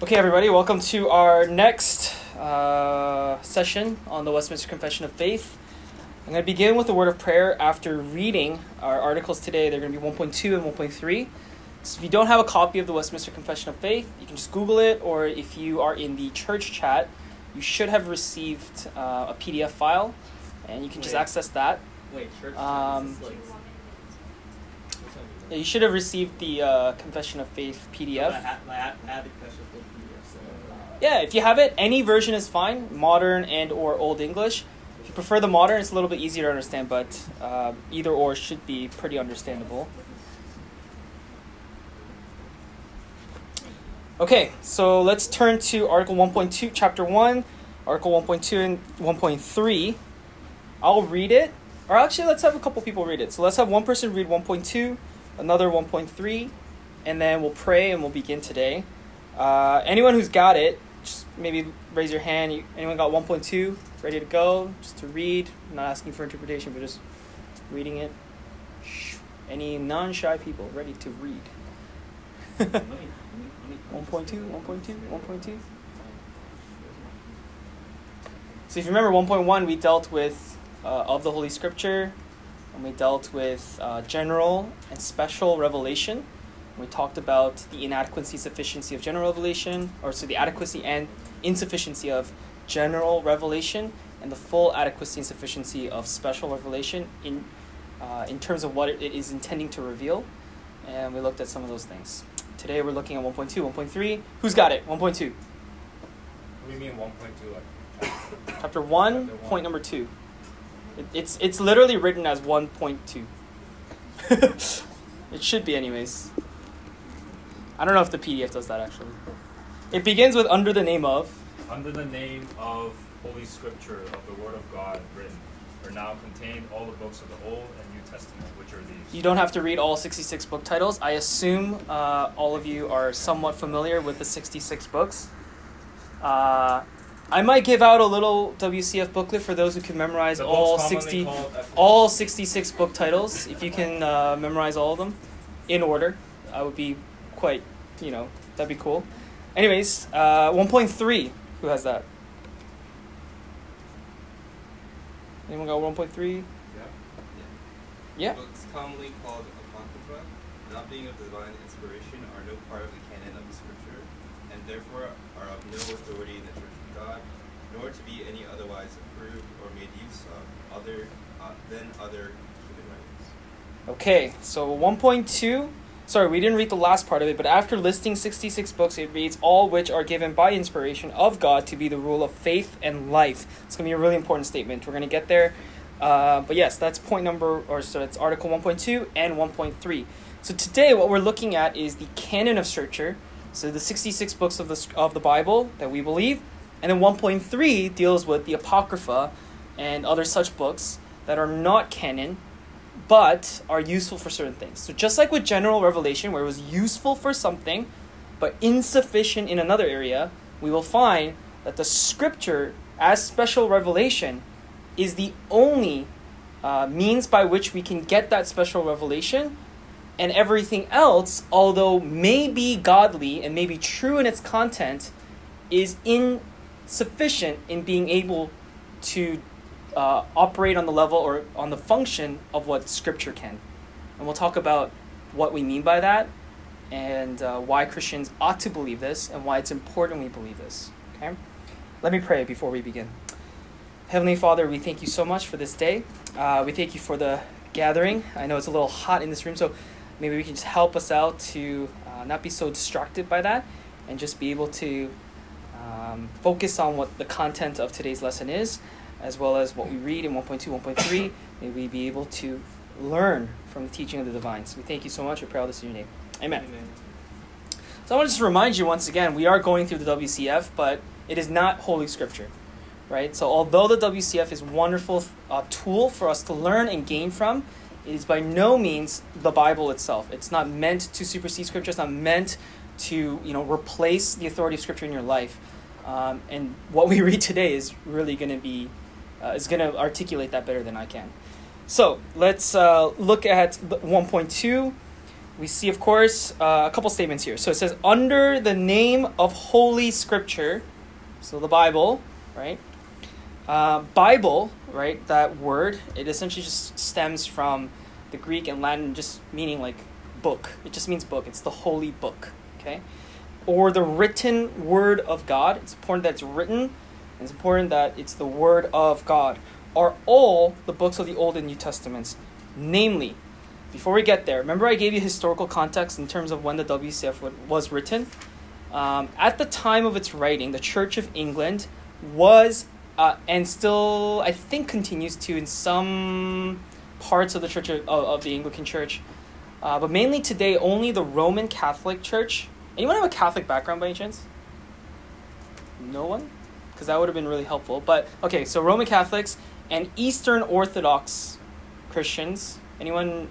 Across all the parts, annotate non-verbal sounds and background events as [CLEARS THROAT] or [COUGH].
Okay, everybody, welcome to our next uh, session on the Westminster Confession of Faith. I'm going to begin with a word of prayer after reading our articles today. They're going to be 1.2 and 1.3. So if you don't have a copy of the Westminster Confession of Faith, you can just Google it, or if you are in the church chat, you should have received uh, a PDF file, and you can just access that. Wait, church Um, is like, Yeah, You should have received the uh, Confession of Faith PDF. I had, I had the confession of PDF, so. Yeah, if you have it, any version is fine, modern and or old English. If you prefer the modern, it's a little bit easier to understand, but uh, either or should be pretty understandable. Okay, so let's turn to Article 1.2, Chapter 1, Article 1.2 and 1.3. I'll read it, or actually, let's have a couple people read it. So let's have one person read 1.2, another 1.3, and then we'll pray and we'll begin today. Uh, anyone who's got it, just maybe raise your hand. You, anyone got 1.2 ready to go? Just to read. I'm not asking for interpretation, but just reading it. Any non shy people ready to read? Let me- let me- let me- 1.2, 1.2, 1.2. So if you remember 1.1, we dealt with uh, of the Holy Scripture, and we dealt with uh, general and special revelation. We talked about the inadequacy, sufficiency of general revelation, or so the adequacy and insufficiency of general revelation, and the full adequacy and sufficiency of special revelation in uh, in terms of what it is intending to reveal. And we looked at some of those things. Today we're looking at 1.2, 1.3. Who's got it? 1.2. What do you mean 1.2? Like, Chapter 1, Chapter one. point number 2. It, it's, it's literally written as 1.2. [LAUGHS] it should be, anyways. I don't know if the PDF does that actually. It begins with under the name of. under the name of Holy Scripture of the Word of God written, are now contained all the books of the Old and New Testament, which are these. You don't have to read all 66 book titles. I assume uh, all of you are somewhat familiar with the 66 books. Uh, I might give out a little WCF booklet for those who can memorize The all 60 all 66 book titles. If you can uh, memorize all of them in order, I would be quite, you know, that'd be cool. Anyways, uh, 1.3. Who has that? Anyone got 1.3? Yeah. Yeah. Books commonly called apocrypha, not being of divine inspiration, are no part of the canon of the scripture, and therefore are of no authority in the Church of God, nor to be any otherwise approved or made use of other uh, than other human writings. Okay, so 1.2. Sorry, we didn't read the last part of it, but after listing 66 books, it reads all which are given by inspiration of God to be the rule of faith and life. It's going to be a really important statement. We're going to get there. Uh, but yes, that's point number, or so it's Article 1.2 and 1.3. So today, what we're looking at is the canon of Scripture. So the 66 books of the, of the Bible that we believe. And then 1.3 deals with the Apocrypha and other such books that are not canon but are useful for certain things. So just like with general revelation, where it was useful for something, but insufficient in another area, we will find that the scripture, as special revelation, is the only uh, means by which we can get that special revelation. And everything else, although may be godly and may be true in its content, is insufficient in being able to uh, operate on the level or on the function of what Scripture can. And we'll talk about what we mean by that and uh, why Christians ought to believe this and why it's important we believe this. Okay? Let me pray before we begin. Heavenly Father, we thank you so much for this day. Uh, we thank you for the gathering. I know it's a little hot in this room, so maybe we can just help us out to uh, not be so distracted by that and just be able to um, focus on what the content of today's lesson is, as well as what we read in 1.2, 1.3. May we be able to learn from the teaching of the divines. We thank you so much. We pray all this in your name. Amen. So I want to just remind you once again, we are going through the WCF, but it is not Holy Scripture, right? So although the WCF is a wonderful uh, tool for us to learn and gain from, it is by no means the Bible itself. It's not meant to supersede Scripture. It's not meant to you know replace the authority of Scripture in your life. Um, and what we [LAUGHS] read today is really going to be uh, is going to articulate that better than I can. So let's uh, look at 1.2. we see, of course, uh, a couple statements here. So it says, under the name of Holy Scripture, so the Bible, right? Uh, Bible, right? That word, it essentially just stems from the Greek and Latin, just meaning like book. It just means book. It's the holy book, okay? Or the written word of God. It's important that it's written. It's important that it's the word of God. Are all the books of the Old and New Testaments, namely before we get there, remember I gave you historical context in terms of when the WCF was written? Um, at the time of its writing, the Church of England was, uh, and still, I think, continues to in some parts of the Church of, of, of the Anglican Church, uh, but mainly today, only the Roman Catholic Church. Anyone have a Catholic background by any chance? No one? Because that would have been really helpful. But, okay, so Roman Catholics and Eastern Orthodox Christians. Anyone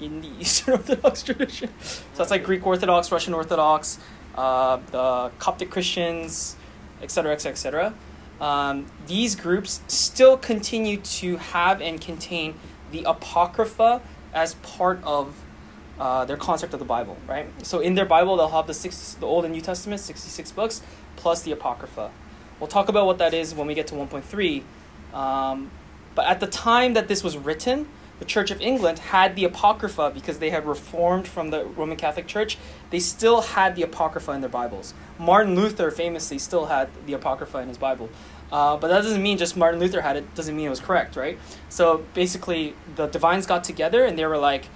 in the [LAUGHS] Eastern Orthodox tradition. So that's like Greek Orthodox, Russian Orthodox, uh, the Coptic Christians, etc., etc., etc. Um, these groups still continue to have and contain the Apocrypha as part of uh, their concept of the Bible, right? So in their Bible, they'll have the six, the Old and New Testament, sixty-six books, plus the Apocrypha. We'll talk about what that is when we get to one point three. Um, but at the time that this was written, the Church of England had the Apocrypha because they had reformed from the Roman Catholic Church. They still had the Apocrypha in their Bibles. Martin Luther famously still had the Apocrypha in his Bible. Uh, but that doesn't mean just Martin Luther had it, doesn't mean it was correct, right? So basically, the divines got together and they were like,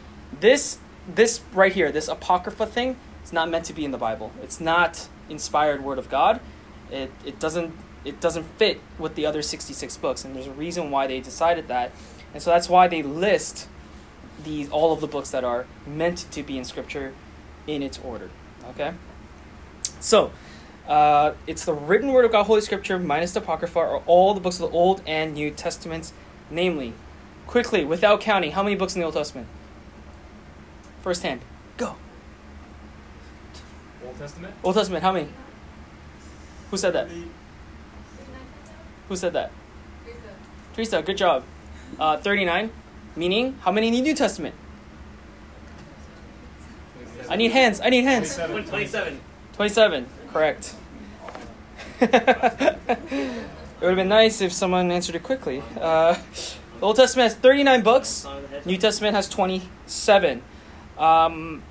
this, this right here, this Apocrypha thing, is not meant to be in the Bible. It's not inspired Word of God. It, it doesn't it doesn't fit with the other 66 books and there's a reason why they decided that and so that's why they list these all of the books that are meant to be in scripture in its order okay so uh, it's the written word of god holy scripture minus the apocrypha are all the books of the old and new testaments. Namely quickly without counting how many books in the old testament? First hand. Go. Old Testament? old testament how many? Who said that? Who said that? Teresa. Teresa, good job. Uh, 39 meaning how many in the new testament? I need hands i need hands. 27. 27. 27 correct [LAUGHS] it would have been nice if someone answered it quickly uh, the old testament has 39 books. New Testament has 27. Um,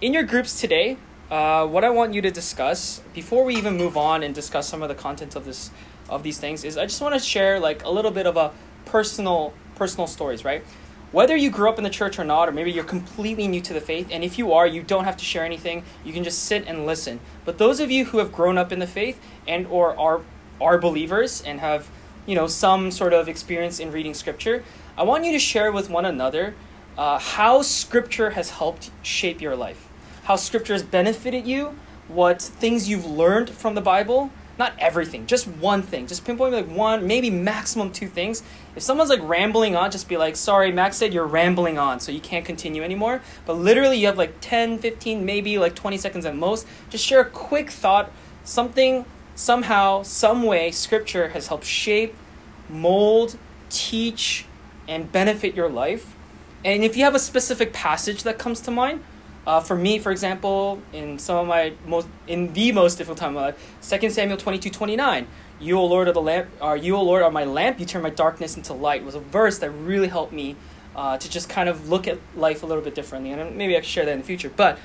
in your groups today, uh, what I want you to discuss before we even move on and discuss some of the content of this of these things is I just want to share like a little bit of a personal personal stories, right? Whether you grew up in the church or not, or maybe you're completely new to the faith, and if you are, you don't have to share anything. You can just sit and listen. But those of you who have grown up in the faith and or are are believers and have you know some sort of experience in reading scripture, I want you to share with one another uh, how scripture has helped shape your life, how scripture has benefited you, what things you've learned from the Bible. Not everything, just one thing. Just pinpoint like one, maybe maximum two things. If someone's like rambling on, just be like, sorry, Max said you're rambling on, so you can't continue anymore. But literally, you have like 10, 15, maybe like 20 seconds at most. Just share a quick thought, something, somehow, some way, scripture has helped shape, mold, teach, and benefit your life. And if you have a specific passage that comes to mind, uh, for me, for example, in some of my most in the most difficult time of my life, 2 Samuel 22, 29, you, O Lord, are the lamp, are you, O Lord, are my lamp. You turn my darkness into light. Was a verse that really helped me uh, to just kind of look at life a little bit differently, and maybe I can share that in the future. But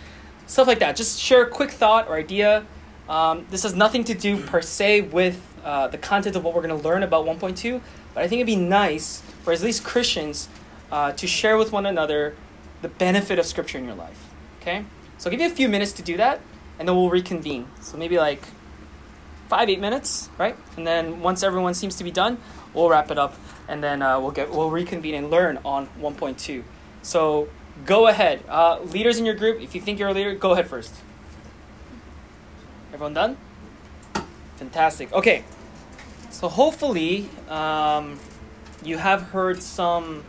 stuff like that, just share a quick thought or idea. Um, this has nothing to do per se with uh, the content of what we're going to learn about 1.2, but I think it'd be nice for at least Christians uh, to share with one another the benefit of Scripture in your life. Okay? So I'll give you a few minutes to do that, and then we'll reconvene. So maybe like five, eight minutes, right? And then once everyone seems to be done, we'll wrap it up, and then uh, we'll get we'll reconvene and learn on 1.2. So go ahead, uh, leaders in your group. If you think you're a leader, go ahead first. Everyone done? Fantastic. Okay. So hopefully, um, you have heard some,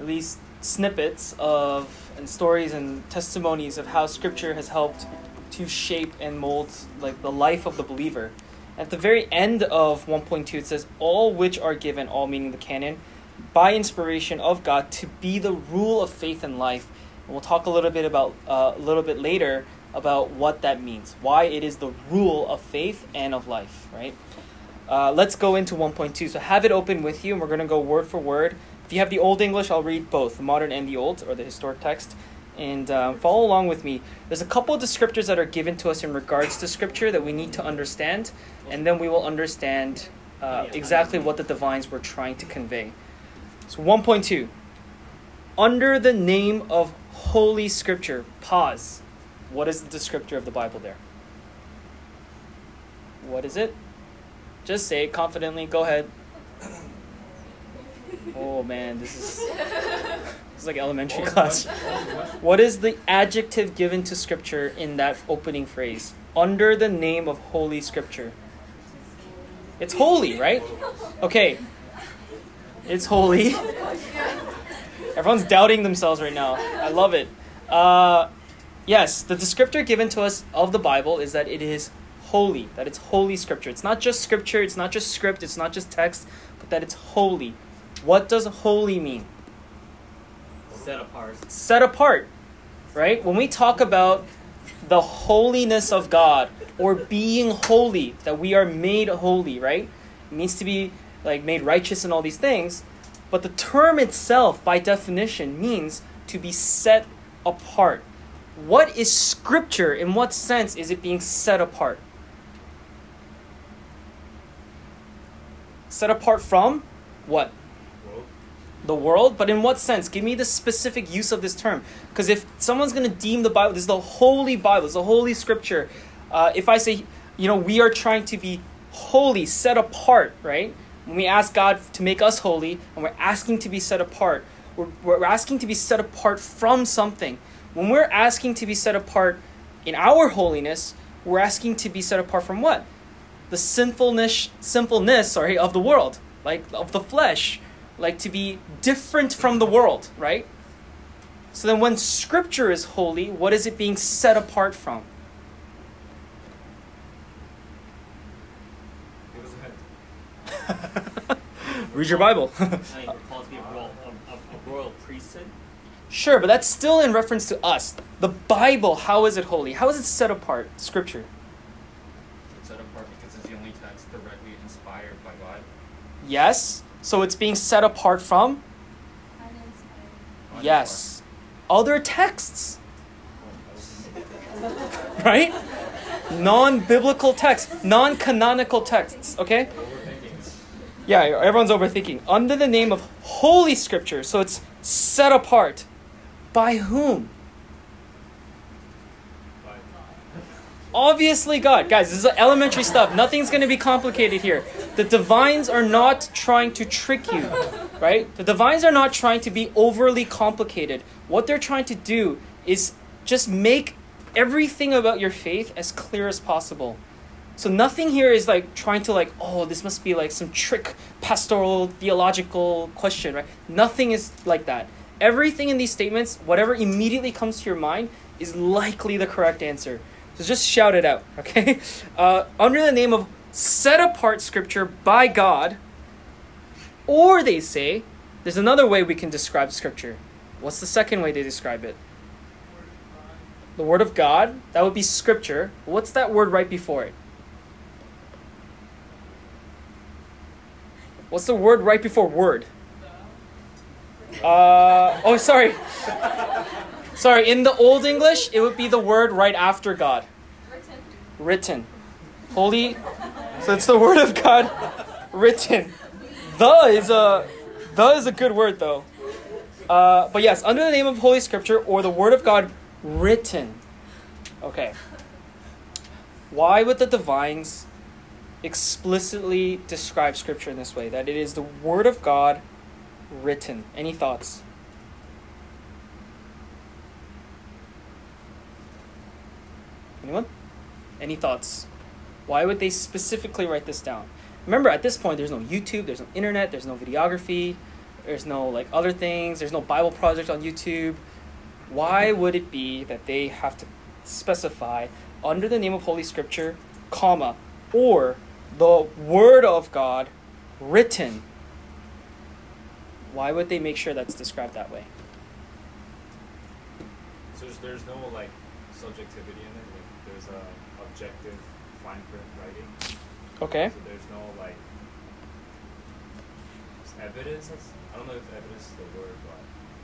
at least snippets of and stories and testimonies of how Scripture has helped to shape and mold like the life of the believer. At the very end of 1.2, it says, "All which are given, all meaning the canon, by inspiration of God to be the rule of faith and life, And we'll talk a little bit about uh, a little bit later about what that means, why it is the rule of faith and of life, right? Uh, let's go into 1.2. So have it open with you, and we're going to go word for word. If you have the Old English, I'll read both, the modern and the old, or the historic text. And um, follow along with me. There's a couple of descriptors that are given to us in regards to Scripture that we need to understand, and then we will understand uh, exactly what the divines were trying to convey. So 1.2. Under the name of Holy Scripture, pause. What is the descriptor of the Bible there? What is it? Just say it confidently. Go ahead. Oh man, this is is like elementary class. What is the adjective given to scripture in that opening phrase? Under the name of holy scripture. It's holy, right? Okay. It's holy. Everyone's doubting themselves right now. I love it. Uh, yes, the descriptor given to us of the Bible is that it is holy, that it's holy scripture. It's not just scripture, it's not just script, it's not just text, but that it's holy. What does holy mean? Set apart. Set apart, right? When we talk about the holiness of God or being holy, that we are made holy, right? It means to be like made righteous and all these things. But the term itself, by definition, means to be set apart. What is scripture? In what sense is it being set apart? Set apart from what? The world, but in what sense? Give me the specific use of this term. Because if someone's going to deem the Bible, this is the holy Bible, this is the holy scripture. Uh, if I say, you know, we are trying to be holy, set apart, right? When we ask God to make us holy and we're asking to be set apart, we're, we're asking to be set apart from something. When we're asking to be set apart in our holiness, we're asking to be set apart from what? The sinfulness, sinfulness, sorry, of the world, like of the flesh, like to be different from the world, right? So then when scripture is holy, what is it being set apart from? Give us a hint. [LAUGHS] Read your Bible. [LAUGHS] Sure, but that's still in reference to us. The Bible, how is it holy? How is it set apart? Scripture. It's set apart because it's the only text directly inspired by God. Yes. So it's being set apart from? Yes. Other texts. [LAUGHS] right? Non biblical texts, non canonical texts, okay? Yeah, everyone's overthinking. Under the name of Holy Scripture, so it's set apart. By whom? Obviously, God. Guys, this is elementary stuff. Nothing's going to be complicated here. The divines are not trying to trick you, right? The divines are not trying to be overly complicated. What they're trying to do is just make everything about your faith as clear as possible. So nothing here is like trying to like, oh, this must be like some trick pastoral theological question, right? Nothing is like that. Everything in these statements, whatever immediately comes to your mind, is likely the correct answer. So just shout it out, [LAUGHS] okay? Uh, under the name of set apart scripture by God, or they say, there's another way we can describe scripture. What's the second way they describe it? The word of God, that would be scripture. What's that word right before it? What's the word right before word? Uh, oh, sorry. [LAUGHS] Sorry, in the Old English, it would be the word right after God. Written. Holy. So it's the word of God written. The is a the is a good word though. Uh, but yes, under the name of Holy Scripture or the word of God written. Okay. Why would the divines explicitly describe Scripture in this way? That it is the word of God written. Any thoughts? Anyone? Any thoughts? Why would they specifically write this down? Remember, at this point, there's no YouTube, there's no internet, there's no videography, there's no like other things, there's no Bible project on YouTube. Why would it be that they have to specify under the name of Holy Scripture, comma, or the Word of God written? Why would they make sure that's described that way? So there's, no like subjectivity in it. Like there's a objective fine print writing. Okay. So there's no like evidence. That's, I don't know if evidence is the word, but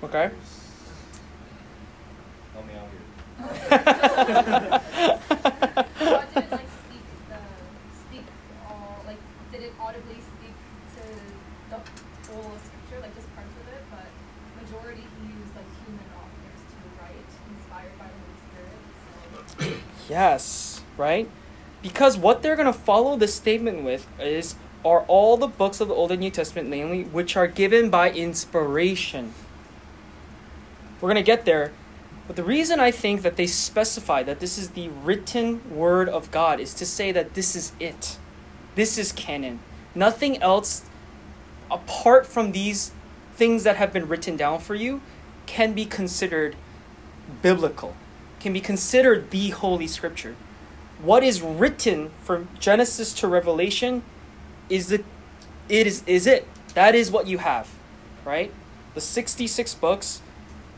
Okay. help me out here. [LAUGHS] God didn't like speak the speak all like did it audibly speak to the whole of scripture, like just parts of it, but majority he used like human authors to write, inspired by the Holy Spirit. So Yes, right? Because what they're going to follow this statement with is are all the books of the Old and New Testament, namely, which are given by inspiration. We're going to get there. But the reason I think that they specify that this is the written word of God is to say that this is it. This is canon. Nothing else apart from these things that have been written down for you can be considered biblical, can be considered the Holy Scripture. What is written from Genesis to Revelation is the it is is it. That is what you have, right? The 66 books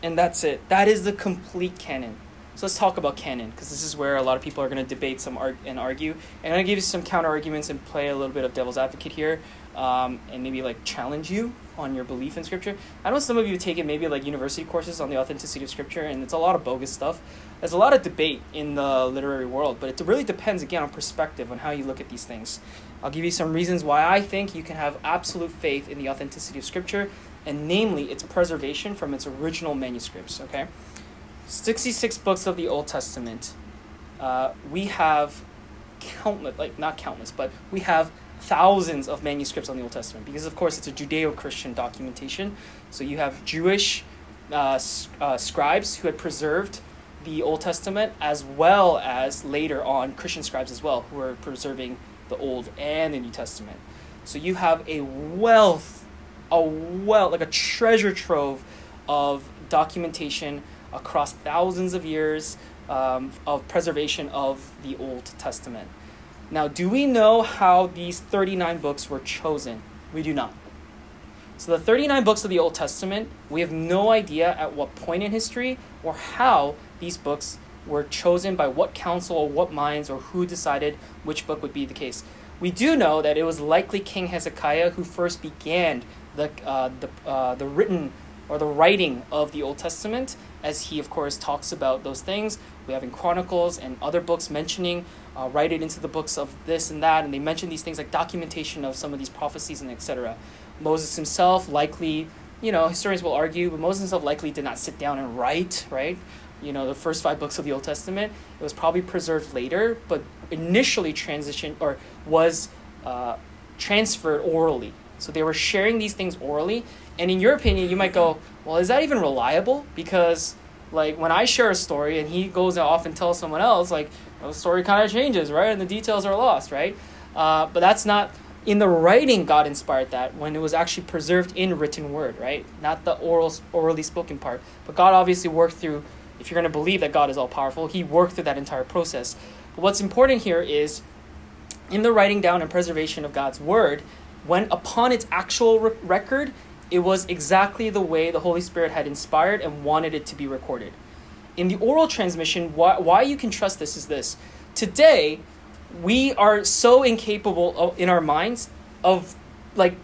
and that's it. That is the complete canon. So let's talk about canon because this is where a lot of people are going to debate some arg- and argue. And I'm going to give you some counter arguments and play a little bit of devil's advocate here, um, and maybe like challenge you on your belief in scripture. I know some of you have taken maybe like university courses on the authenticity of scripture, and it's a lot of bogus stuff. There's a lot of debate in the literary world, but it really depends again on perspective on how you look at these things. I'll give you some reasons why I think you can have absolute faith in the authenticity of scripture, and namely its preservation from its original manuscripts. Okay, 66 books of the Old Testament. Uh, we have countless, like not countless, but we have thousands of manuscripts on the Old Testament because, of course, it's a Judeo-Christian documentation. So you have Jewish uh, uh, scribes who had preserved the Old Testament, as well as later on Christian scribes as well, who are preserving the Old and the New Testament. So you have a wealth, a wealth, like a treasure trove of documentation across thousands of years um, of preservation of the Old Testament. Now, do we know how these 39 books were chosen? We do not. So, the 39 books of the Old Testament, we have no idea at what point in history or how these books were chosen by what council or what minds or who decided which book would be the case. We do know that it was likely King Hezekiah who first began the, uh, the, uh, the written or the writing of the Old Testament, as he, of course, talks about those things. We have in Chronicles and other books mentioning, uh, write it into the books of this and that, and they mention these things like documentation of some of these prophecies and etc. Moses himself likely, you know, historians will argue, but Moses himself likely did not sit down and write, right? You know, the first five books of the Old Testament. It was probably preserved later, but initially transitioned or was uh, transferred orally. So they were sharing these things orally. And in your opinion, you might go, well, is that even reliable? Because like when I share a story and he goes off and tells someone else, like well, the story kind of changes, right? And the details are lost, right? Uh, but that's not in the writing. God inspired that when it was actually preserved in written word, right? Not the oral, orally spoken part. But God obviously worked through. If you're going to believe that God is all powerful, He worked through that entire process. But what's important here is in the writing down and preservation of God's word, when upon its actual re- record, it was exactly the way the Holy Spirit had inspired and wanted it to be recorded. In the oral transmission, why, why you can trust this is this. Today, we are so incapable of, in our minds of like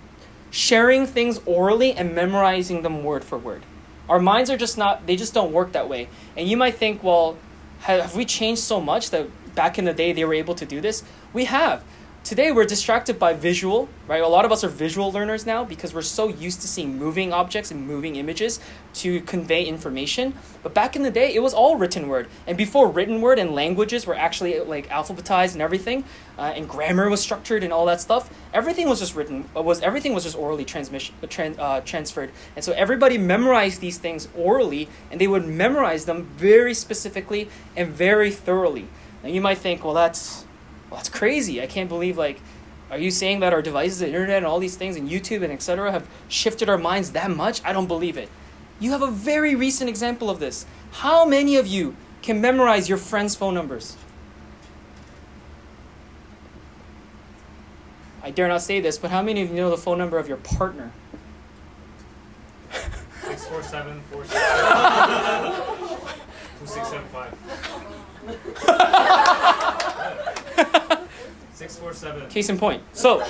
sharing things orally and memorizing them word for word. Our minds are just not, they just don't work that way. And you might think, well, have, have we changed so much that back in the day they were able to do this? We have. Today we're distracted by visual, right? A lot of us are visual learners now because we're so used to seeing moving objects and moving images to convey information. But back in the day, it was all written word. And before written word and languages were actually like alphabetized and everything, uh, and grammar was structured and all that stuff, everything was just written. uh, Was everything was just orally transmission, uh, uh, transferred. And so everybody memorized these things orally, and they would memorize them very specifically and very thoroughly. Now you might think, well, that's well, that's crazy. I can't believe like are you saying that our devices, the internet and all these things and YouTube and etc. have shifted our minds that much? I don't believe it. You have a very recent example of this. How many of you can memorize your friends' phone numbers? I dare not say this, but how many of you know the phone number of your partner? Six four seven four seven. [LAUGHS] Two six seven five. [LAUGHS] Six four seven. Case in point. So,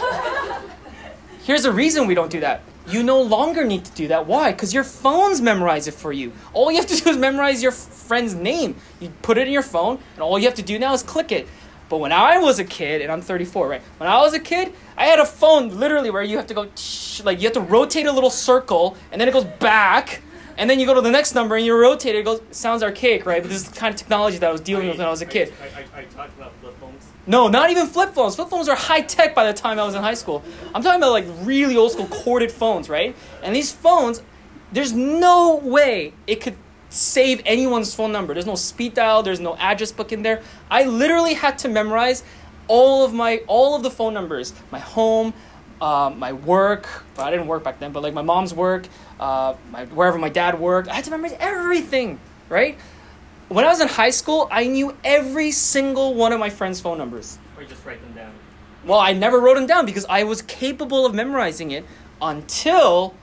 here's the reason we don't do that. You no longer need to do that. Why? Because your phones memorize it for you. All you have to do is memorize your friend's name. You put it in your phone, and all you have to do now is click it. But when I was a kid, and I'm 34, right? When I was a kid, I had a phone literally where you have to go, tsh, like, you have to rotate a little circle, and then it goes back, and then you go to the next number, and you rotate it. It goes, sounds archaic, right? But this is the kind of technology that I was dealing with when I was a kid. I, I, I talked about flip phones. No, not even flip phones. Flip phones are high tech by the time I was in high school. I'm talking about like really old school corded phones, right? And these phones, there's no way it could save anyone's phone number. There's no speed dial, there's no address book in there. I literally had to memorize all of my all of the phone numbers, my home, um, my work. Well, I didn't work back then, but like my mom's work, uh, my wherever my dad worked. I had to memorize everything, right? When I was in high school, I knew every single one of my friends' phone numbers. Or you just write them down. Well, I never wrote them down because I was capable of memorizing it until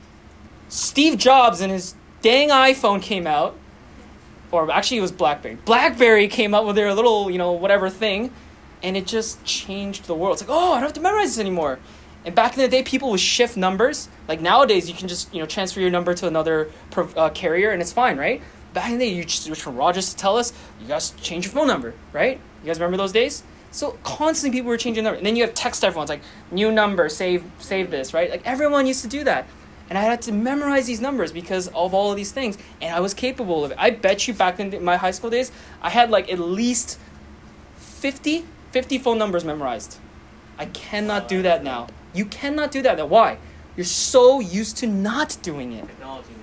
Steve Jobs and his dang iPhone came out. Or actually, it was Blackberry. Blackberry came out with their little, you know, whatever thing, and it just changed the world. It's like, oh, I don't have to memorize this anymore. And back in the day, people would shift numbers. Like nowadays, you can just, you know, transfer your number to another uh, carrier and it's fine, right? Back in the day, you just from Rogers to Telus. You guys change your phone number, right? You guys remember those days? So constantly people were changing number. And then you have text everyone's like new number, save save this, right? Like everyone used to do that. And I had to memorize these numbers because of all of these things. And I was capable of it. I bet you back in my high school days, I had like at least 50, 50 phone numbers memorized. I cannot do that now. You cannot do that now. Why? You're so used to not doing it.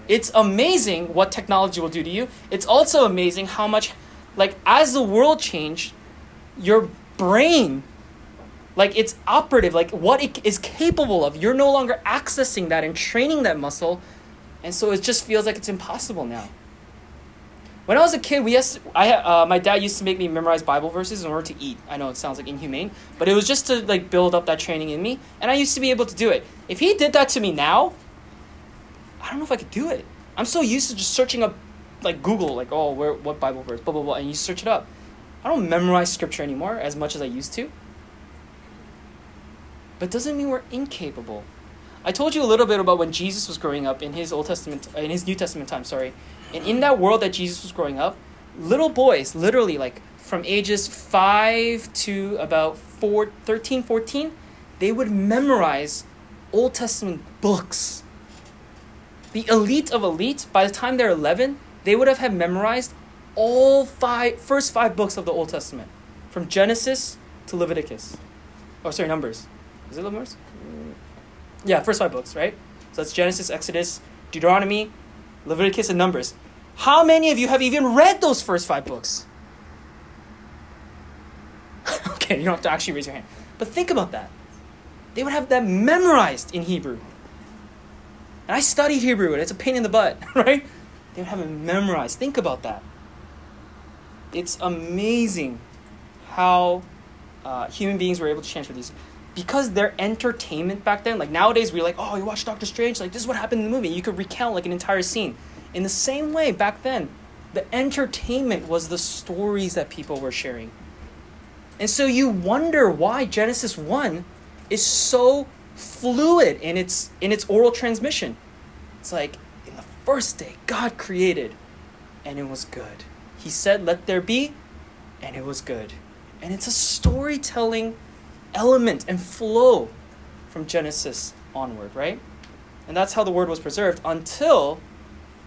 It's amazing what technology will do to you. It's also amazing how much, like, as the world changed, your brain, like, it's operative, like, what it is capable of. You're no longer accessing that and training that muscle, and so it just feels like it's impossible now. When I was a kid, we used to, I uh, my dad used to make me memorize Bible verses in order to eat. I know it sounds like inhumane, but it was just to like build up that training in me, and I used to be able to do it. If he did that to me now, I don't know if I could do it. I'm so used to just searching up, like Google, like oh, where what Bible verse, blah blah blah, and you search it up. I don't memorize scripture anymore as much as I used to. But doesn't mean we're incapable. I told you a little bit about when Jesus was growing up in his Old Testament, in his New Testament time, sorry. And in that world that Jesus was growing up, little boys, literally like from ages 5 to about four, 13, 14, they would memorize Old Testament books. The elite of elite, by the time they're 11, they would have had memorized all five, first five books of the Old Testament, from Genesis to Leviticus. Oh, sorry, Numbers. Is it Numbers? Mm. Yeah, first five books, right? So that's Genesis, Exodus, Deuteronomy, Leviticus, and Numbers. How many of you have even read those first five books? [LAUGHS] okay, you don't have to actually raise your hand. But think about that. They would have that memorized in Hebrew. And I studied Hebrew, and it's a pain in the butt, [LAUGHS] right? They would have it memorized. Think about that. It's amazing how uh, human beings were able to transfer these. Because their entertainment back then, like nowadays, we're like, oh, you watch Doctor Strange, like this is what happened in the movie. You could recount like an entire scene. In the same way, back then, the entertainment was the stories that people were sharing. And so you wonder why Genesis 1 is so fluid in its in its oral transmission. It's like in the first day God created and it was good. He said let there be and it was good. And it's a storytelling element and flow from Genesis onward, right? And that's how the word was preserved until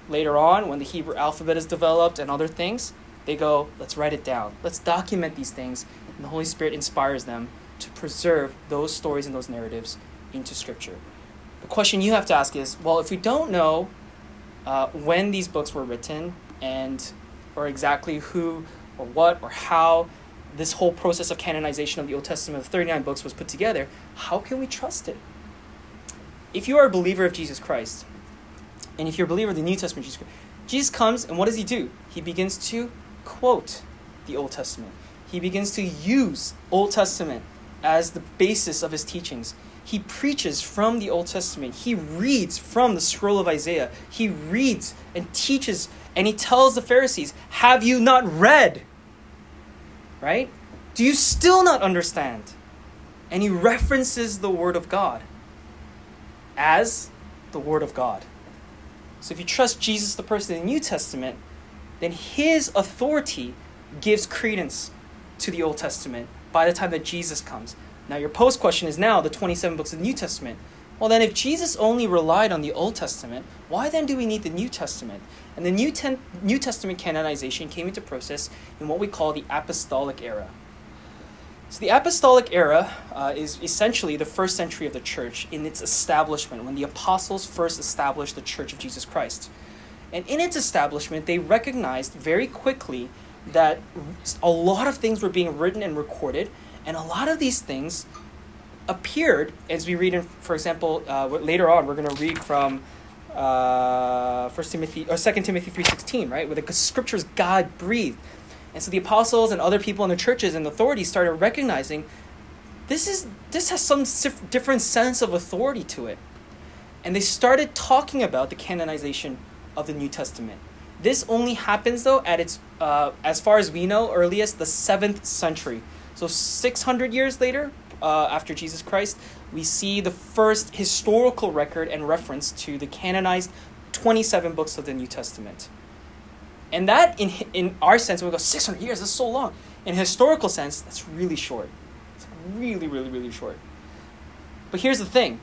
later on when the Hebrew alphabet is developed and other things, they go, let's write it down. Let's document these things. And the Holy Spirit inspires them to preserve those stories and those narratives into Scripture. The question you have to ask is well, if we don't know uh, when these books were written and or exactly who or what or how this whole process of canonization of the Old Testament of 39 books was put together, how can we trust it? If you are a believer of Jesus Christ, and if you're a believer of the New Testament, Jesus, Christ, Jesus comes and what does he do? He begins to quote the Old Testament. He begins to use Old Testament as the basis of his teachings. He preaches from the Old Testament. He reads from the scroll of Isaiah. He reads and teaches and And he tells the Pharisees, Have you not read? Right? Do you still not understand? And he references the Word of God as the Word of God. So if you trust Jesus, the person in the New Testament, then his authority gives credence to the Old Testament by the time that Jesus comes. Now, your post question is now the 27 books of the New Testament. Well, then, if Jesus only relied on the Old Testament, why then do we need the New Testament? And the New, Ten- New Testament canonization came into process in what we call the Apostolic Era. So, the Apostolic Era uh, is essentially the first century of the church in its establishment, when the apostles first established the Church of Jesus Christ. And in its establishment, they recognized very quickly that a lot of things were being written and recorded, and a lot of these things appeared as we read in, for example, uh, later on we're going to read from uh, First Timothy or Second Timothy three sixteen, right, where the scriptures God breathed, and so the apostles and other people in the churches and authorities started recognizing this is this has some different sense of authority to it, and they started talking about the canonization of the New Testament. This only happens though at its, uh, as far as we know, earliest the seventh century. So 600 years later, uh, after Jesus Christ, we see the first historical record and reference to the canonized 27 books of the New Testament. And that, in, in our sense, we go 600 years, that's so long. In historical sense, that's really short. It's really, really, really short. But here's the thing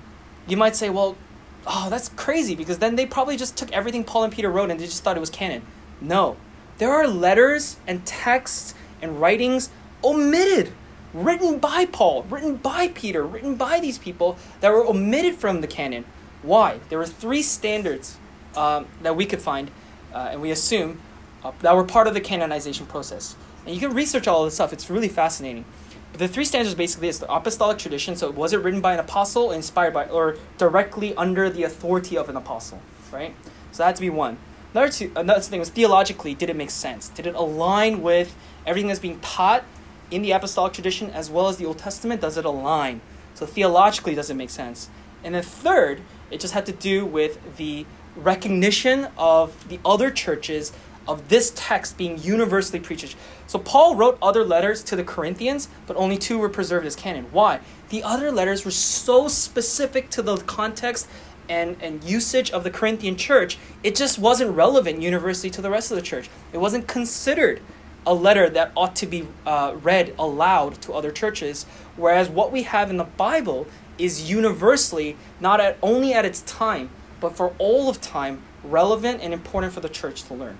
you might say, well, oh, that's crazy because then they probably just took everything Paul and Peter wrote and they just thought it was canon. No. There are letters and texts and writings omitted, written by Paul, written by Peter, written by these people that were omitted from the canon. Why? There were three standards um, that we could find, uh, and we assume uh, that were part of the canonization process. And you can research all of this stuff, it's really fascinating. But the three standards basically is the apostolic tradition. So was it written by an apostle, inspired by, or directly under the authority of an apostle, right? So that had to be one. Another two, another thing was theologically, did it make sense? Did it align with everything that's being taught in the apostolic tradition as well as the Old Testament? Does it align? So theologically, does it make sense? And then third, it just had to do with the recognition of the other churches of this text being universally preached. So Paul wrote other letters to the Corinthians, but only two were preserved as canon. Why? The other letters were so specific to the context and, and usage of the Corinthian church, it just wasn't relevant universally to the rest of the church. It wasn't considered a letter that ought to be uh, read aloud to other churches, whereas what we have in the Bible is universally, not at, only at its time, but for all of time, relevant and important for the church to learn.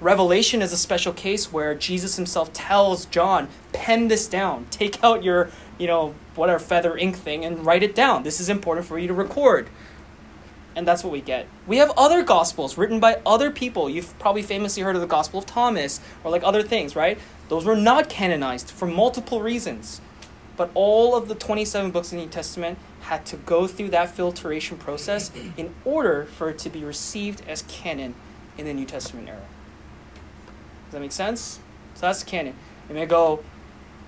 Revelation is a special case where Jesus himself tells John, pen this down. Take out your, you know, whatever feather ink thing and write it down. This is important for you to record. And that's what we get. We have other gospels written by other people. You've probably famously heard of the Gospel of Thomas or like other things, right? Those were not canonized for multiple reasons. But all of the 27 books in the New Testament had to go through that filtration process [CLEARS THROAT] in order for it to be received as canon in the New Testament era. Does that make sense? So that's canon. You may go,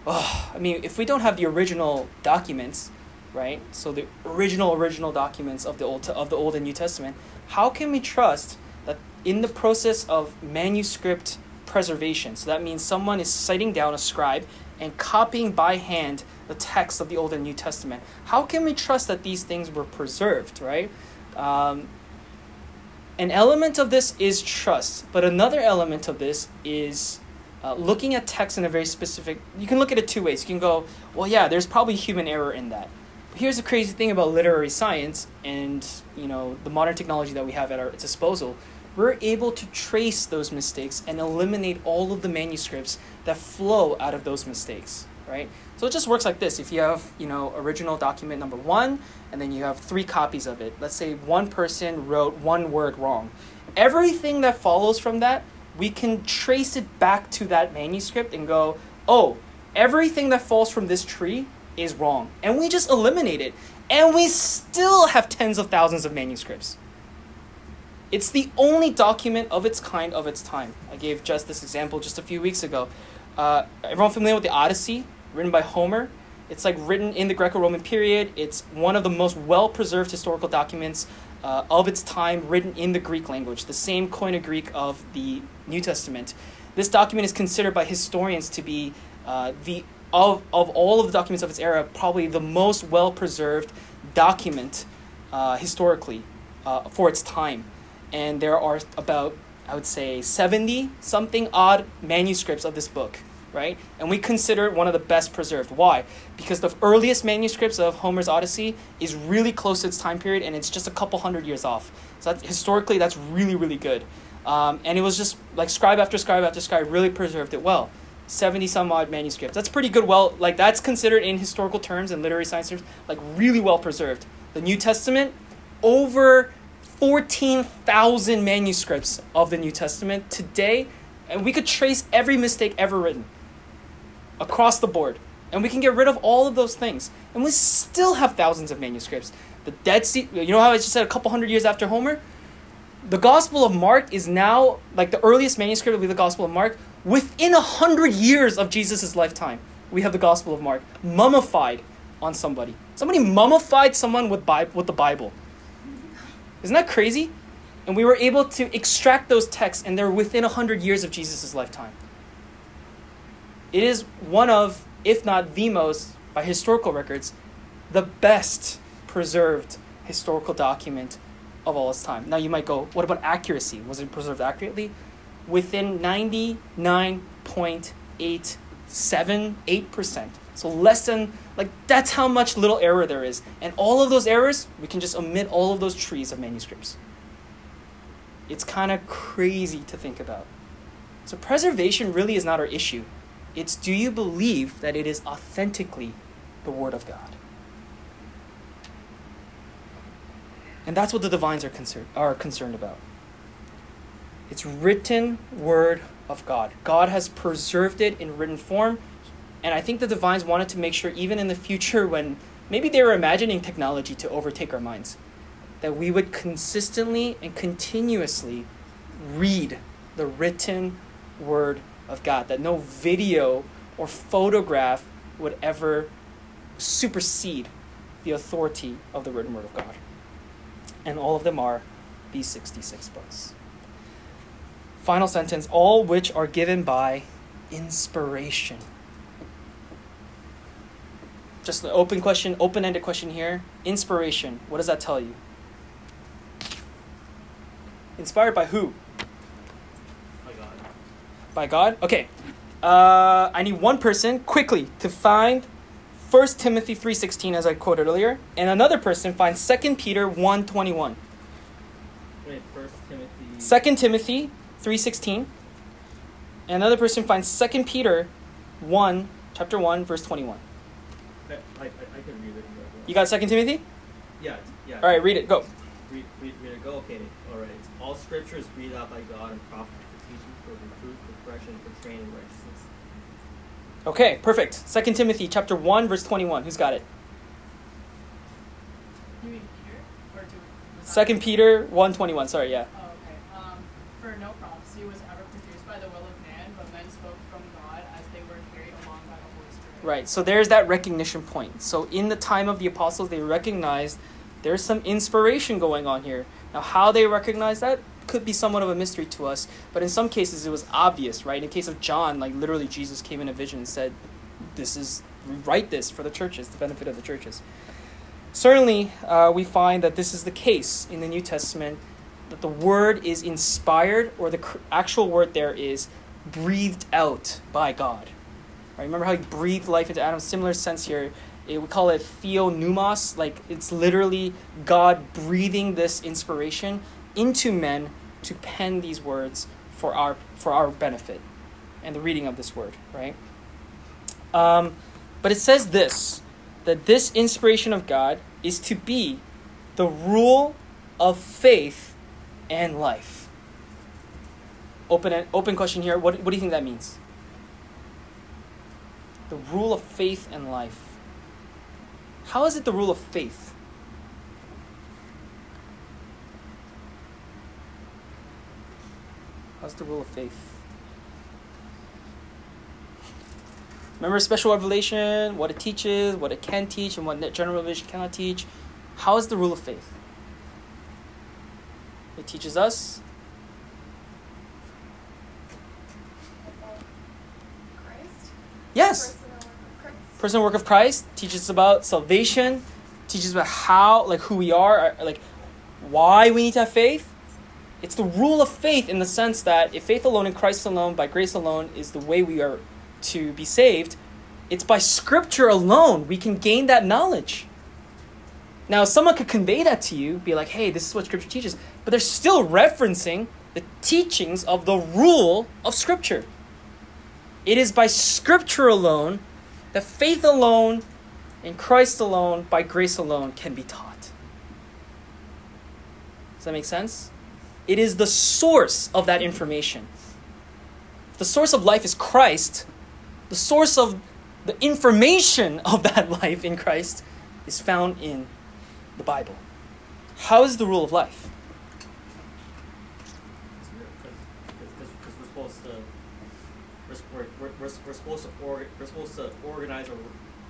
oh, I mean, if we don't have the original documents, right? So the original original documents of the old of the Old and New Testament, how can we trust that in the process of manuscript preservation, so that means someone is citing down a scribe and copying by hand the text of the Old and New Testament. How can we trust that these things were preserved, right? Um, an element of this is trust, but another element of this is uh, looking at text in a very specific. You can look at it two ways. You can go, well, yeah, there's probably human error in that. Here's the crazy thing about literary science and you know the modern technology that we have at our disposal. We're able to trace those mistakes and eliminate all of the manuscripts that flow out of those mistakes, right? So it just works like this. If you have, you know, original document number one, and then you have three copies of it. Let's say one person wrote one word wrong. Everything that follows from that, we can trace it back to that manuscript and go, oh, everything that falls from this tree is wrong. And we just eliminate it. And we still have tens of thousands of manuscripts. It's the only document of its kind of its time. I gave just this example just a few weeks ago. Uh, everyone familiar with the Odyssey, written by Homer? It's like written in the Greco-Roman period. It's one of the most well-preserved historical documents uh, of its time written in the Greek language, the same Koine Greek of the New Testament. This document is considered by historians to be uh, the of, of all of the documents of its era, probably the most well preserved document uh, historically uh, for its time. And there are about, I would say, 70 something odd manuscripts of this book, right? And we consider it one of the best preserved. Why? Because the earliest manuscripts of Homer's Odyssey is really close to its time period and it's just a couple hundred years off. So that's, historically, that's really, really good. Um, and it was just like scribe after scribe after scribe really preserved it well. 70 some odd manuscripts. That's pretty good. Well, like that's considered in historical terms and literary science terms, like really well preserved. The New Testament, over 14,000 manuscripts of the New Testament today, and we could trace every mistake ever written across the board. And we can get rid of all of those things. And we still have thousands of manuscripts. The Dead Sea, you know how I just said a couple hundred years after Homer? The Gospel of Mark is now, like the earliest manuscript of the Gospel of Mark, within a hundred years of Jesus' lifetime. We have the Gospel of Mark, mummified on somebody. Somebody mummified someone with, Bi- with the Bible. Isn't that crazy? And we were able to extract those texts, and they're within a hundred years of Jesus' lifetime. It is one of, if not the most, by historical records, the best preserved historical document of all its time. Now you might go, what about accuracy? Was it preserved accurately? Within 99.878%. So less than, like, that's how much little error there is. And all of those errors, we can just omit all of those trees of manuscripts. It's kind of crazy to think about. So preservation really is not our issue. It's do you believe that it is authentically the Word of God? And that's what the divines are concerned are concerned about. It's written word of God. God has preserved it in written form, and I think the divines wanted to make sure even in the future when maybe they were imagining technology to overtake our minds, that we would consistently and continuously read the written word of God, that no video or photograph would ever supersede the authority of the written word of God and all of them are these 66 books. Final sentence all which are given by inspiration. Just an open question, open ended question here. Inspiration, what does that tell you? Inspired by who? By God. By God? Okay. Uh, I need one person quickly to find 1 Timothy 3.16 as I quoted earlier, and another person finds 2 Peter 1.21. Wait, First Timothy. 2 Timothy 3.16, and another person finds 2 Peter 1, chapter 1, verse 21. I, I, I can read it. You got 2 Timothy? Yeah, yeah. All right, read it. Go. Read, read, read it. Go. Okay. All right. All scripture is breathed out by God and profitable for teaching, for reproof, for correction, for training in righteousness. Okay, perfect. 2 Timothy chapter 1, verse 21. Who's got it? You mean Peter? Or do was that- 2 Peter 1.21. Sorry, yeah. Oh, okay. Um, for no prophecy was ever produced by the will of man, but men spoke from God as they were carried along by the Holy Spirit. Right. So there's that recognition point. So in the time of the apostles, they recognized there's some inspiration going on here. Now, how they recognize that could be somewhat of a mystery to us, but in some cases it was obvious, right? In case of John, like literally Jesus came in a vision and said, "This is write this for the churches, the benefit of the churches." Certainly, uh, we find that this is the case in the New Testament, that the word is inspired, or the actual word there is breathed out by God. Right? Remember how he breathed life into Adam? Similar sense here. It, we call it theopneustos, like it's literally God breathing this inspiration into men to pen these words for our for our benefit and the reading of this word, right? Um, but it says this that this inspiration of God is to be the rule of faith and life. Open open question here. What, what do you think that means? The rule of faith and life. How is it the rule of faith? How's the rule of faith? Remember special revelation, what it teaches, what it can teach, and what general revelation cannot teach. How is the rule of faith? It teaches us About Christ. yes, Personal work of Christ. Personal work of Christ teaches us about salvation, teaches about how, like, who we are, uh, like, why we need to have faith. It's the rule of faith in the sense that if faith alone in Christ alone, by grace alone, is the way we are to be saved, it's by Scripture alone we can gain that knowledge. Now, someone could convey that to you, be like, hey, this is what Scripture teaches, but they're still referencing the teachings of the rule of Scripture. It is by Scripture alone that faith alone, in Christ alone, by grace alone, can be taught. Does that make sense? It is the source of that information. The source of life is Christ, the source of the information [LAUGHS] of that life in Christ is found in the Bible. How is the rule of life? Because we're supposed to, we're, we're, we're, we're supposed to we're supposed to organize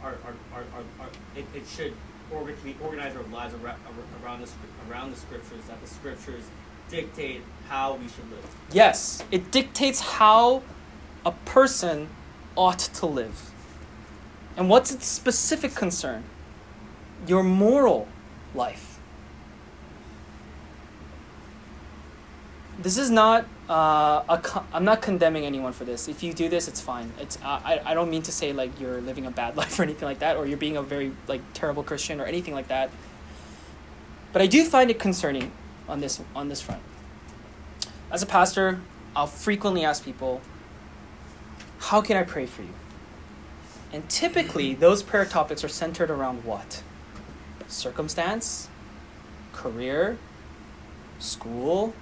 our, our, our, our, it, it should orga, we organize our lives around, around the around the scriptures. That the scriptures dictate how we should live. Yes, it dictates how a person ought to live. And what's its specific concern? Your moral life. This is not uh, a. Co- I'm not condemning anyone for this. If you do this, it's fine. It's. I. I don't mean to say like you're living a bad [LAUGHS] life or anything like that, or you're being a very like terrible Christian or anything like that. But I do find it concerning on this on this front. As a pastor, I'll frequently ask people, "How can I pray for you?" And typically, those prayer topics are centered around what? Circumstance, career, school,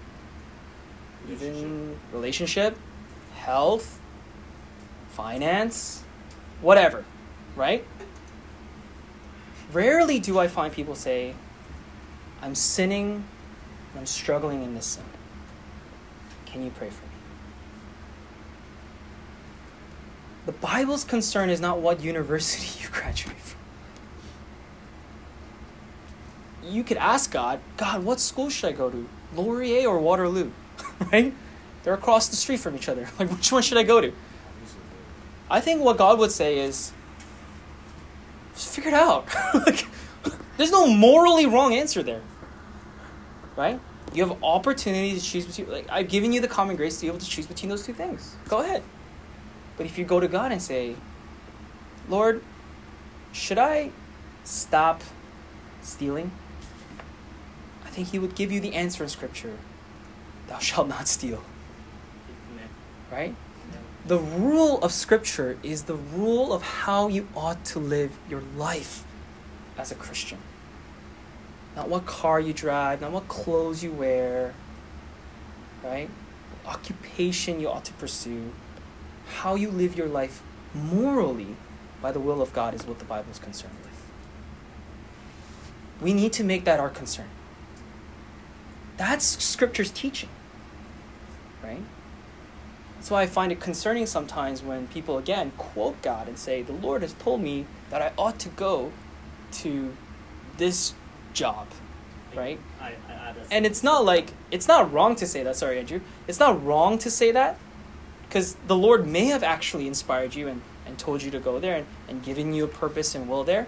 even relationship, health, finance, whatever, right? Rarely do I find people say, I'm sinning, I'm struggling in this sin. Can you pray for me? The Bible's concern is not what university [LAUGHS] you graduate from. You could ask God, God, what school should I go to? Laurier or Waterloo? [LAUGHS] right? They're across the street from each other. [LAUGHS] Like, which one should I go to? I think what God would say is, just figure it out. [LAUGHS] like, there's no morally wrong answer there. Right? You have opportunity to choose between. Like I've given you the common grace to be able to choose between those two things. Go ahead. But if you go to God and say, Lord, should I stop stealing? I think He would give you the answer in Scripture Thou shalt not steal. Right? The rule of Scripture is the rule of how you ought to live your life as a Christian. Not what car you drive, not what clothes you wear, right? Occupation you ought to pursue. How you live your life morally by the will of God is what the Bible is concerned with. We need to make that our concern. That's Scripture's teaching, right? That's why I find it concerning sometimes when people, again, quote God and say, The Lord has told me that I ought to go to this job, right? I, I a- And it's not like, it's not wrong to say that. Sorry, Andrew. It's not wrong to say that because the Lord may have actually inspired you and, and told you to go there and, and given you a purpose and will there.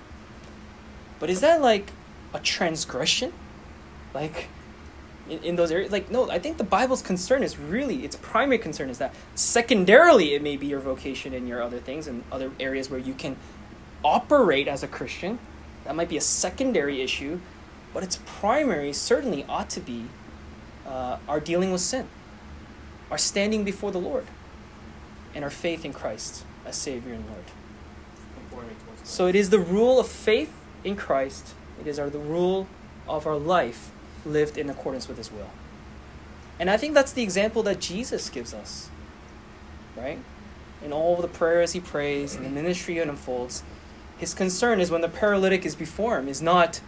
But is that like a transgression? Like, in, in those areas? Like, no, I think the Bible's concern is really, its primary concern is that. Secondarily, it may be your vocation and your other things and other areas where you can operate as a Christian. That might be a secondary issue, but its primary certainly ought to be uh, our dealing with sin, our standing before the Lord, and our faith in Christ as Savior and Lord. So it is the rule of faith in Christ. It is our, the rule of our life lived in accordance with His will. And I think that's the example that Jesus gives us, right? In all the prayers He prays and the ministry He unfolds, His concern is when the paralytic is before Him is not,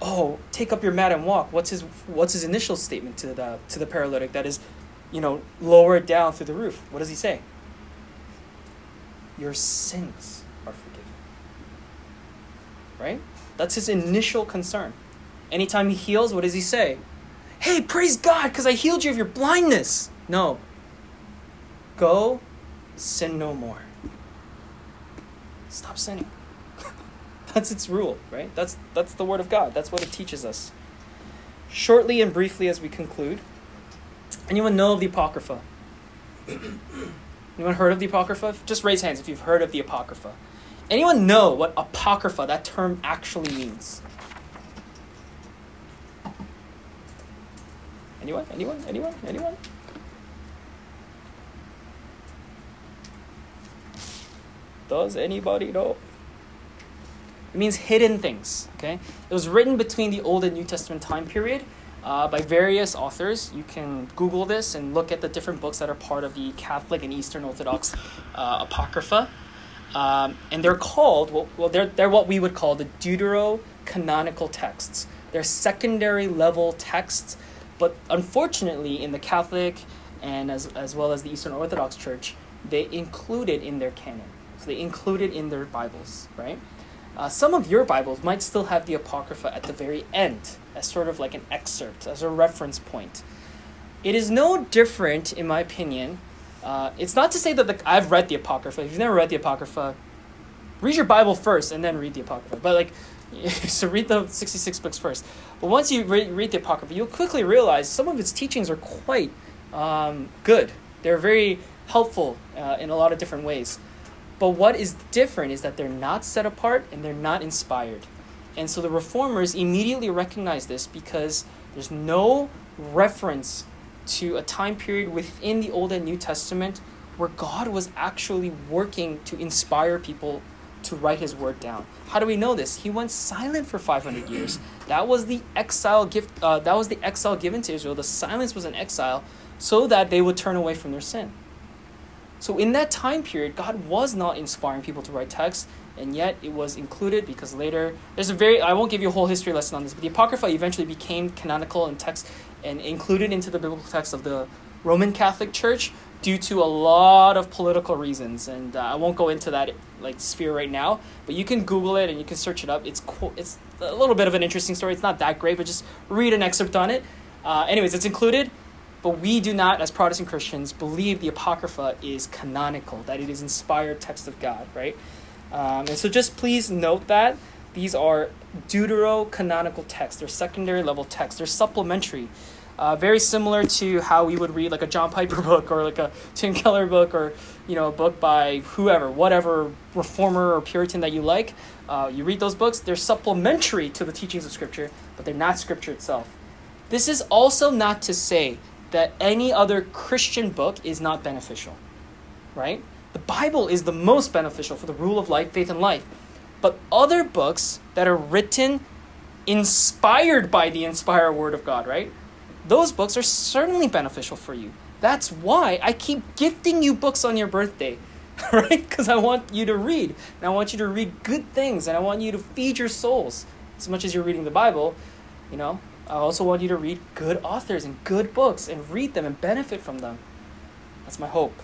oh, take up your mat and walk. What's His What's His initial statement to the to the paralytic that is, you know, lower it down through the roof? What does He say? Your sins are forgiven right? That's his initial concern. Anytime he heals, what does he say? hey, praise God because I healed you of your blindness. No. Go sin no more. Stop sinning. [LAUGHS] that's its rule, right? That's that's the word of God. That's what it teaches us. Shortly and briefly as we conclude, anyone know of the Apocrypha? Anyone heard of the Apocrypha? Just raise hands if you've heard of the Apocrypha. Anyone know what Apocrypha, that term, actually means? Anyone? Anyone? Anyone? Anyone? Does anybody know? It means hidden things. Okay, it was written between the Old and New Testament time period uh, by various authors. You can Google this and look at the different books that are part of the Catholic and Eastern Orthodox uh, Apocrypha. Um, and they're called, well, well, they're, they're what we would call the deuterocanonical texts. They're secondary level texts, but unfortunately, in the Catholic and as, as well as the Eastern Orthodox Church, they include it in their canon. So they include it in their Bibles, right? Uh, some of your Bibles might still have the Apocrypha at the very end as sort of like an excerpt, as a reference point. It is no different, in my opinion. Uh, it's not to say that the, I've read the Apocrypha. If you've never read the Apocrypha, read your Bible first and then read the Apocrypha. But like, [LAUGHS] so read the 66 books first. But once you re- read the Apocrypha, you'll quickly realize some of its teachings are quite um, good. They're very helpful uh, in a lot of different ways. But what is different is that they're not set apart and they're not inspired. And so the reformers immediately recognize this because there's no reference to a time period within the Old and New Testament where God was actually working to inspire people to write his word down. How do we know this? He went silent for 500 years. That was the exile gift uh, that was the exile given to Israel. The silence was an exile so that they would turn away from their sin. So in that time period, God was not inspiring people to write texts, and yet it was included because later there's a very I won't give you a whole history lesson on this, but the Apocrypha eventually became canonical and text and included into the biblical text of the Roman Catholic Church due to a lot of political reasons, and uh, I won't go into that like sphere right now. But you can Google it and you can search it up. It's cool. It's a little bit of an interesting story. It's not that great, but just read an excerpt on it. Uh, anyways, it's included. But we do not, as Protestant Christians, believe the Apocrypha is canonical, that it is inspired text of God, right? Um, and so just please note that these are deuterocanonical texts. They're secondary level texts. They're supplementary. Uh, very similar to how we would read like a John Piper [LAUGHS] book or like a Tim Keller book or you know a book by whoever, whatever reformer or Puritan that you like. Uh, you read those books; they're supplementary to the teachings of Scripture, but they're not Scripture itself. This is also not to say that any other Christian book is not beneficial, right? The Bible is the most beneficial for the rule of life, faith, and life. But other books that are written inspired by the inspired word of God, right? Those books are certainly beneficial for you. That's why I keep gifting you books on your birthday, [LAUGHS] right? Because I want you to read. And I want you to read good things and I want you to feed your souls as much as you're reading the Bible, you know. I also want you to read good authors and good books and read them and benefit from them. That's my hope.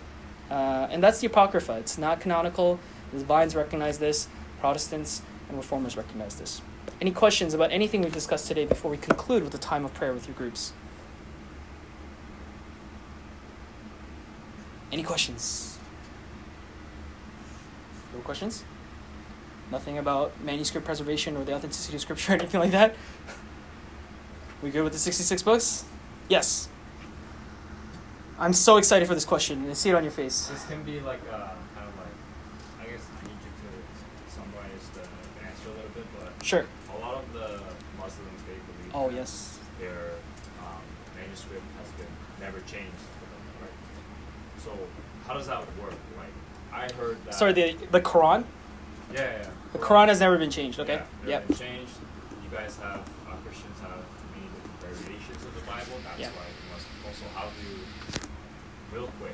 Uh, and that's the Apocrypha. It's not canonical. The divines recognize this, Protestants and Reformers recognize this. Any questions about anything we've discussed today before we conclude with the time of prayer with your groups? Any questions? No questions? Nothing about manuscript preservation or the authenticity of scripture or [LAUGHS] anything like that? We good with the 66 books? Yes. I'm so excited for this question. I see it on your face. This can be like uh, kind of like I guess I need you to summarize the answer a little bit, but Sure. a lot of the Muslims they believe Oh, yes. their um, manuscript has been never changed for them, right? So how does that work? Like I heard that. Sorry, the, the Quran? yeah, yeah, yeah. The Quran has never been changed, okay? Yeah, Yep. changed. You guys have uh, Christians have many different variations of the Bible. That's Yeah. why you must also how do you real quick.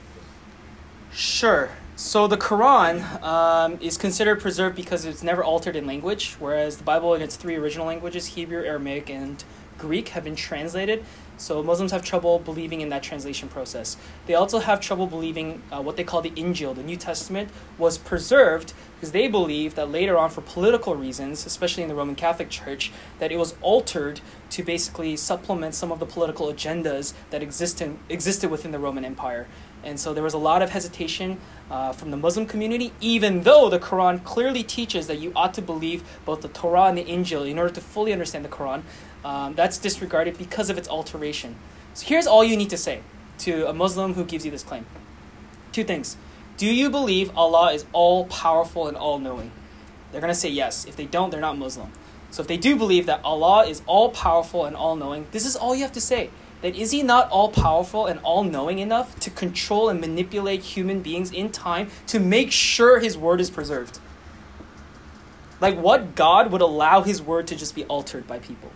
Sure. So the Quran um, is considered preserved because it's never altered in language, whereas the Bible in its three original languages, Hebrew, Aramaic, and Greek, have been translated. So Muslims have trouble believing in that translation process. They also have trouble believing uh, what they call the Injil, the New Testament, was preserved because they believe that later on, for political reasons, especially in the Roman Catholic Church, that it was altered to basically supplement some of the political agendas that existed existed within the Roman Empire. And so there was a lot of hesitation uh, from the Muslim community, even though the Quran clearly teaches that you ought to believe both the Torah and the Injil in order to fully understand the Quran. Um, that's disregarded because of its alteration. So here's all you need to say to a Muslim who gives you this claim two things. Do you believe Allah is all powerful and all knowing? They're going to say yes. If they don't, they're not Muslim. So if they do believe that Allah is all powerful and all knowing, this is all you have to say. That is he not all powerful and all knowing enough to control and manipulate human beings in time to make sure his word is preserved? Like, what God would allow his word to just be altered by people?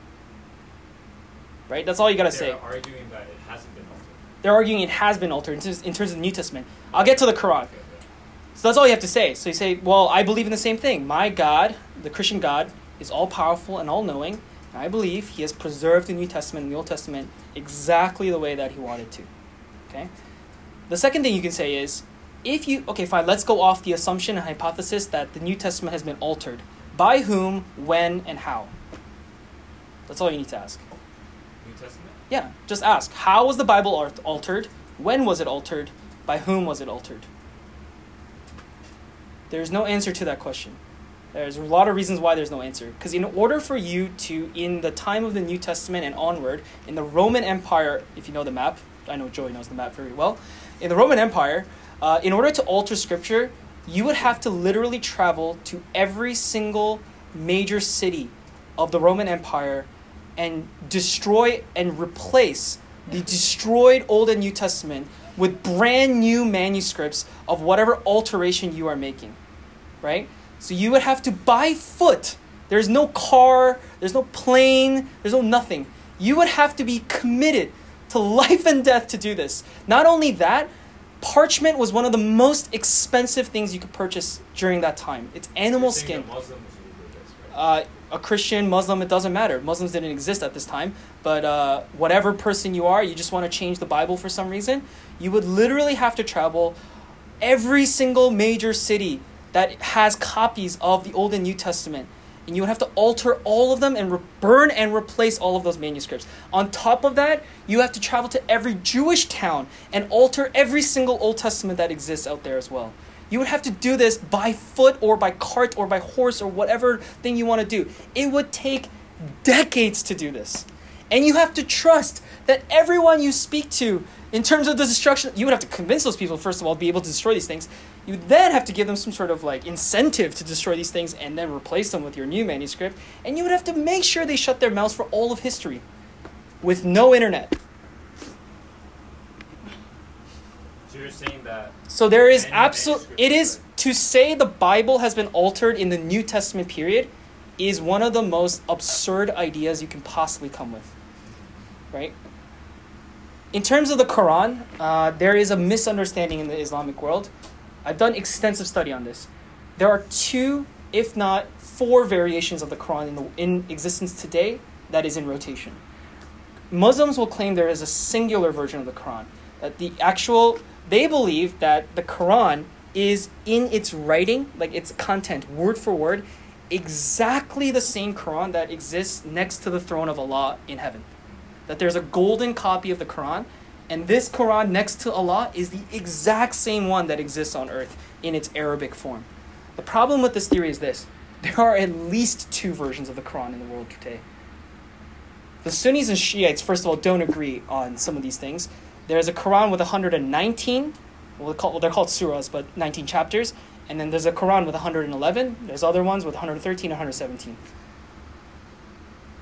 Right? That's all you gotta They're say. arguing that it hasn't been altered. They're arguing it has been altered in terms, in terms of the New Testament. I'll get to the Quran. Okay, okay. So that's all you have to say. So you say, well, I believe in the same thing. My God, the Christian God, is all powerful and all knowing. And I believe he has preserved the New Testament and the Old Testament exactly the way that he wanted to. Okay? The second thing you can say is, if you, okay, fine, let's go off the assumption and hypothesis that the New Testament has been altered. By whom, when, and how? That's all you need to ask. Yeah, just ask. How was the Bible altered? When was it altered? By whom was it altered? There's no answer to that question. There's a lot of reasons why there's no answer. Because in order for you to, in the time of the New Testament and onward, in the Roman Empire, if you know the map, I know Joey knows the map very well. In the Roman Empire, uh, in order to alter scripture, you would have to literally travel to every single major city of the Roman Empire and destroy and replace the destroyed Old and New Testament with brand new manuscripts of whatever alteration you are making, right? So you would have to by foot. There's no car, there's no plane, there's no nothing. You would have to be committed to life and death to do this. Not only that, parchment was one of the most expensive things you could purchase during that time. It's animal skin that Muslims will do this, right? uh, a Christian, Muslim, it doesn't matter. Muslims didn't exist at this time, but uh, whatever person you are, you just want to change the Bible for some reason, you would literally have to travel every single major city that has copies of the Old and New Testament. And you would have to alter all of them and re- burn and replace all of those manuscripts. On top of that, you have to travel to every Jewish town and alter every single Old Testament that exists out there as well. You would have to do this by foot or by cart or by horse or whatever thing you want to do. It would take decades to do this. And you have to trust that everyone you speak to, in terms of the destruction, you would have to convince those people, first of all, to be able to destroy these things. You then have to give them some sort of like incentive to destroy these things and then replace them with your new manuscript. And you would have to make sure they shut their mouths for all of history with no internet. So you're saying that So there is absolute. It is to say the Bible has been altered in the New Testament period is one of the most absurd ideas you can possibly come with, right? In terms of the Quran, uh, there is a misunderstanding in the Islamic world. I've done extensive study on this. There are two, if not four, variations of the Quran in, the, in existence today that is in rotation. Muslims will claim there is a singular version of the Quran. That the actual, they believe that the Quran is in its writing, like its content, word for word, exactly the same Quran that exists next to the throne of Allah in heaven. That there's a golden copy of the Quran, and this Quran next to Allah is the exact same one that exists on earth in its Arabic form. The problem with this theory is this there are at least two versions of the Quran in the world today. The Sunnis and Shiites, first of all, don't agree on some of these things. There's a Quran with 119, well, they're called, well, they're called surahs, but 19 chapters. And then there's a Quran with 111. There's other ones with 113 117.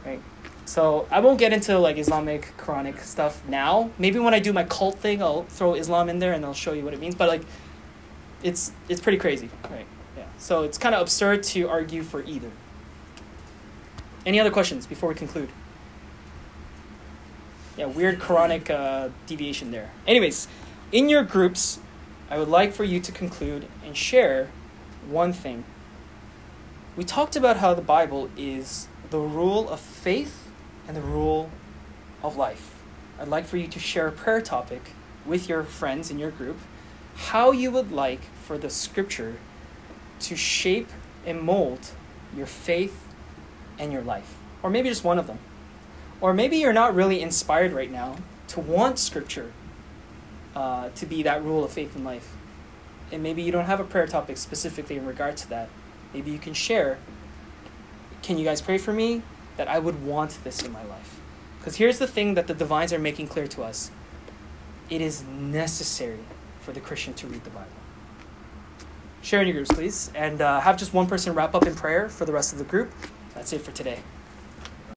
Right? So I won't get into like Islamic Quranic stuff now. Maybe when I do my cult thing, I'll throw Islam in there and I'll show you what it means. But like, it's it's pretty crazy, right? Yeah. So it's kind of absurd to argue for either. Any other questions before we conclude? Yeah, weird Quranic uh, deviation there. Anyways, in your groups, I would like for you to conclude and share one thing. We talked about how the Bible is the rule of faith and the rule of life. I'd like for you to share a prayer topic with your friends in your group, how you would like for the scripture to shape and mold your faith and your life. Or maybe just one of them. Or maybe you're not really inspired right now to want scripture uh, to be that rule of faith and life. And maybe you don't have a prayer topic specifically in regard to that. Maybe you can share. Can you guys pray for me that I would want this in my life? Because here's the thing that the divines are making clear to us it is necessary for the Christian to read the Bible. Share in your groups, please, and uh, have just one person wrap up in prayer for the rest of the group. That's it for today.